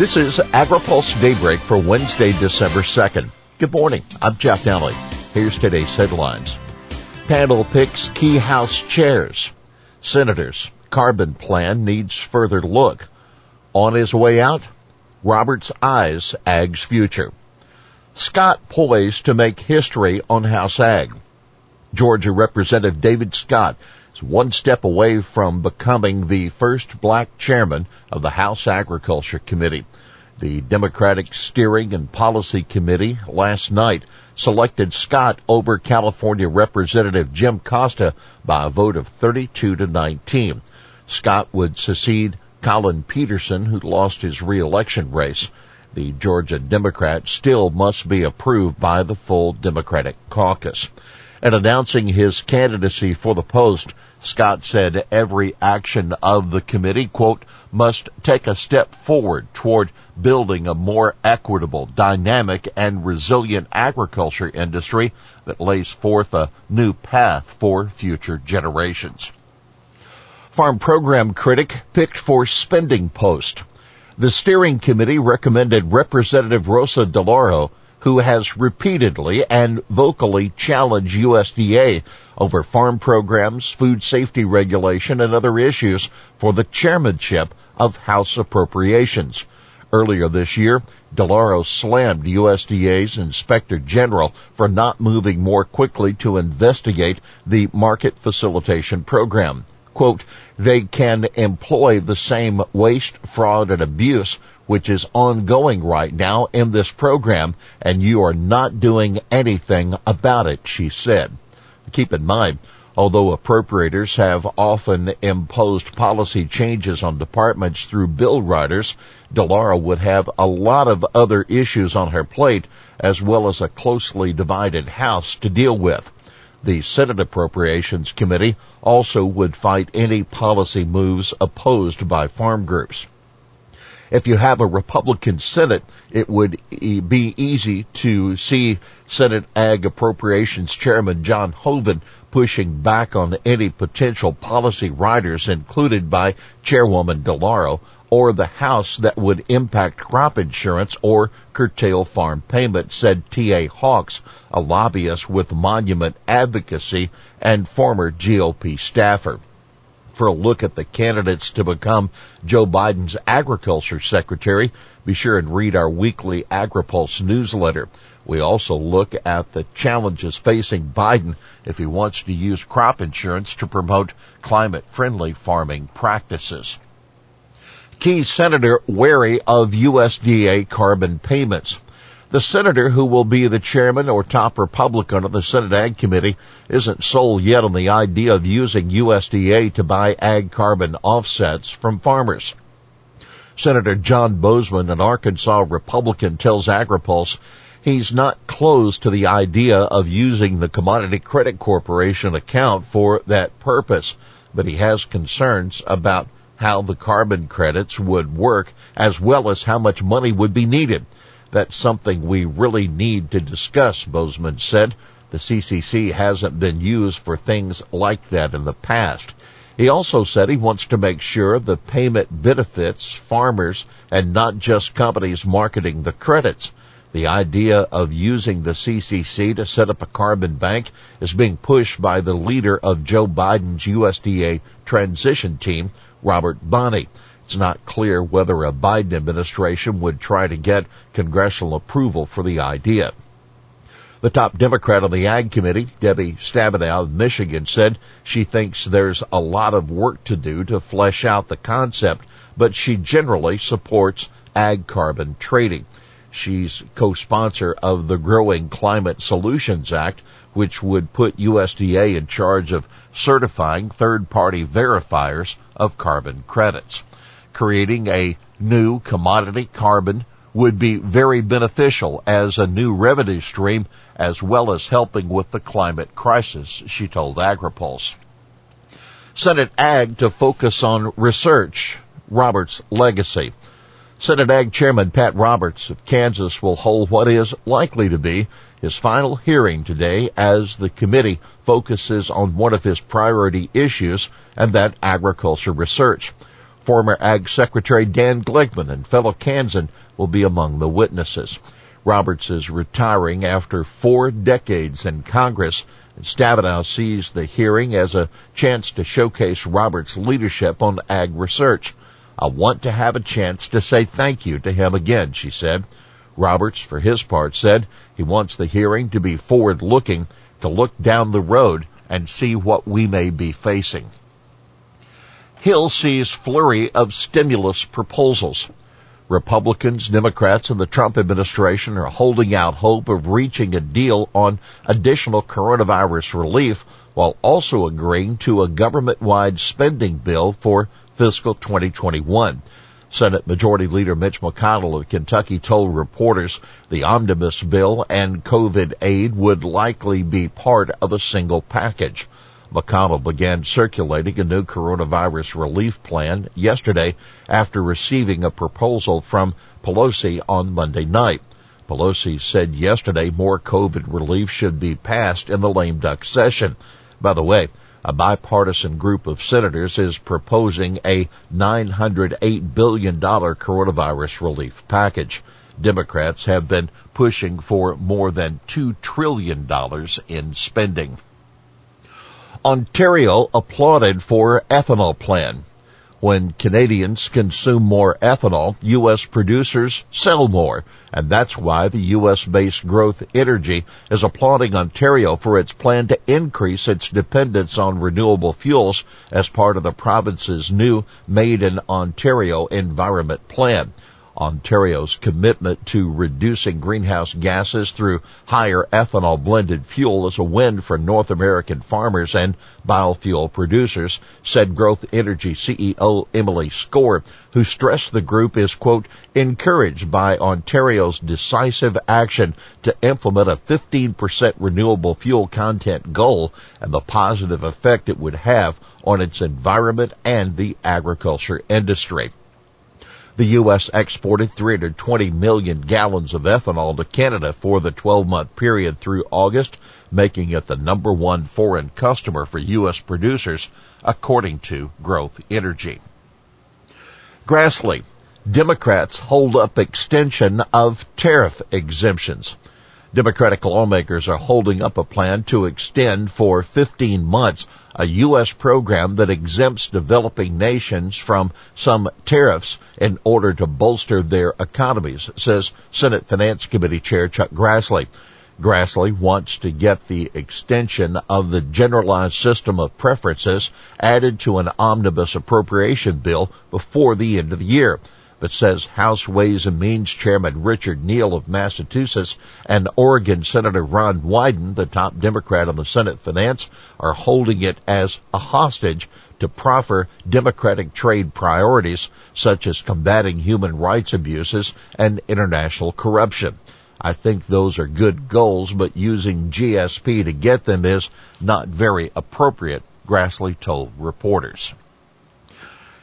This is AgriPulse Daybreak for Wednesday, December 2nd. Good morning. I'm Jeff Nalley. Here's today's headlines. Panel picks key House chairs. Senators. Carbon plan needs further look. On his way out, Roberts eyes Ag's future. Scott poised to make history on House Ag. Georgia Representative David Scott is one step away from becoming the first black chairman of the House Agriculture Committee. The Democratic Steering and Policy Committee last night selected Scott over California Representative Jim Costa by a vote of 32 to 19. Scott would succeed Collin Peterson, who lost his reelection race. The Georgia Democrat still must be approved by the full Democratic caucus. And announcing his candidacy for the post, Scott said every action of the committee, quote, must take a step forward toward building a more equitable, dynamic, and resilient agriculture industry that lays forth a new path for future generations. Farm Program Critic picked for Spending Post. The steering committee recommended Representative Rosa DeLauro, who has repeatedly and vocally challenged USDA over farm programs, food safety regulation, and other issues for the chairmanship of House Appropriations. Earlier this year, DeLauro slammed USDA's Inspector General for not moving more quickly to investigate the market facilitation program quote, they can employ the same waste, fraud, and abuse which is ongoing right now in this program, and you are not doing anything about it, she said. Keep in mind, although appropriators have often imposed policy changes on departments through bill writers, DeLauro would have a lot of other issues on her plate as well as a closely divided House to deal with. The Senate Appropriations Committee also would fight any policy moves opposed by farm groups. If you have a Republican Senate, it would be easy to see Senate Ag Appropriations Chairman John Hoeven pushing back on any potential policy riders included by Chairwoman DeLauro or the House that would impact crop insurance or curtail farm payments, said T.A. Hawks, a lobbyist with Monument Advocacy and former GOP staffer. For a look at the candidates to become Joe Biden's agriculture secretary, be sure and read our weekly AgriPulse newsletter. We also look at the challenges facing Biden if he wants to use crop insurance to promote climate friendly farming practices key senator wary of USDA carbon payments. The senator who will be the chairman or top Republican of the Senate Ag Committee isn't sold yet on the idea of using USDA to buy ag carbon offsets from farmers. Senator John Boozman, an Arkansas Republican, tells AgriPulse he's not close to the idea of using the Commodity Credit Corporation account for that purpose, but he has concerns about how the carbon credits would work as well as how much money would be needed. That's something we really need to discuss, Boozman said. The CCC hasn't been used for things like that in the past. He also said he wants to make sure the payment benefits farmers and not just companies marketing the credits. The idea of using the CCC to set up a carbon bank is being pushed by the leader of Joe Biden's USDA transition team, Robert Bonnie. It's not clear whether a Biden administration would try to get congressional approval for the idea. The top Democrat on the Ag Committee, Debbie Stabenow of Michigan, said she thinks there's a lot of work to do to flesh out the concept, but she generally supports ag carbon trading. She's co-sponsor of the Growing Climate Solutions Act, which would put USDA in charge of certifying third-party verifiers of carbon credits. Creating a new commodity carbon would be very beneficial as a new revenue stream as well as helping with the climate crisis, she told AgriPulse. Senate Ag to focus on research, Roberts' legacy. Senate Ag Chairman Pat Roberts of Kansas will hold what is likely to be his final hearing today as the committee focuses on one of his priority issues and that agriculture research. Former Ag Secretary Dan Glickman and fellow Kansan will be among the witnesses. Roberts is retiring after four decades in Congress. And Stabenow sees the hearing as a chance to showcase Roberts' leadership on ag research. I want to have a chance to say thank you to him again, she said. Roberts, for his part, said he wants the hearing to be forward looking, to look down the road and see what we may be facing. Hill sees flurry of stimulus proposals. Republicans, Democrats, and the Trump administration are holding out hope of reaching a deal on additional coronavirus relief while also agreeing to a government-wide spending bill for fiscal 2021. Senate Majority Leader Mitch McConnell of Kentucky told reporters the omnibus bill and COVID aid would likely be part of a single package. McConnell began circulating a new coronavirus relief plan yesterday after receiving a proposal from Pelosi on Monday night. Pelosi said yesterday more COVID relief should be passed in the lame duck session. By the way, a bipartisan group of senators is proposing a $908 billion coronavirus relief package. Democrats have been pushing for more than $2 trillion in spending. Ontario applauded for ethanol plan. When Canadians consume more ethanol, U.S. producers sell more, and that's why the U.S.-based Growth Energy is applauding Ontario for its plan to increase its dependence on renewable fuels as part of the province's new Made in Ontario Environment Plan. Ontario's commitment to reducing greenhouse gases through higher ethanol blended fuel is a win for North American farmers and biofuel producers, said Growth Energy CEO Emily Skor, who stressed the group is, quote, encouraged by Ontario's decisive action to implement a 15% renewable fuel content goal and the positive effect it would have on its environment and the agriculture industry. The U.S. exported 320 million gallons of ethanol to Canada for the 12-month period through August, making it the number one foreign customer for U.S. producers, according to Growth Energy. Grassley, Democrats hold up extension of tariff exemptions. Democratic lawmakers are holding up a plan to extend for 15 months a U.S. program that exempts developing nations from some tariffs in order to bolster their economies, says Senate Finance Committee Chair Chuck Grassley. Grassley wants to get the extension of the generalized system of preferences added to an omnibus appropriation bill before the end of the year but says House Ways and Means Chairman Richard Neal of Massachusetts and Oregon Senator Ron Wyden, the top Democrat on the Senate Finance, are holding it as a hostage to proffer Democratic trade priorities such as combating human rights abuses and international corruption. I think those are good goals, but using GSP to get them is not very appropriate, Grassley told reporters.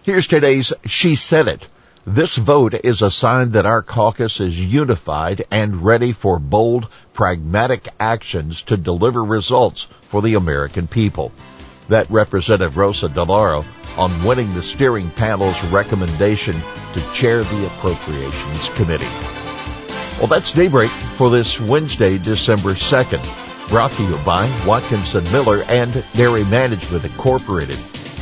Here's today's She Said It. This vote is a sign that our caucus is unified and ready for bold, pragmatic actions to deliver results for the American people. That Representative Rosa DeLauro on winning the steering panel's recommendation to chair the Appropriations Committee. Well, that's Daybreak for this Wednesday, December 2nd. Brought to you by Watkinson Miller and Dairy Management Incorporated.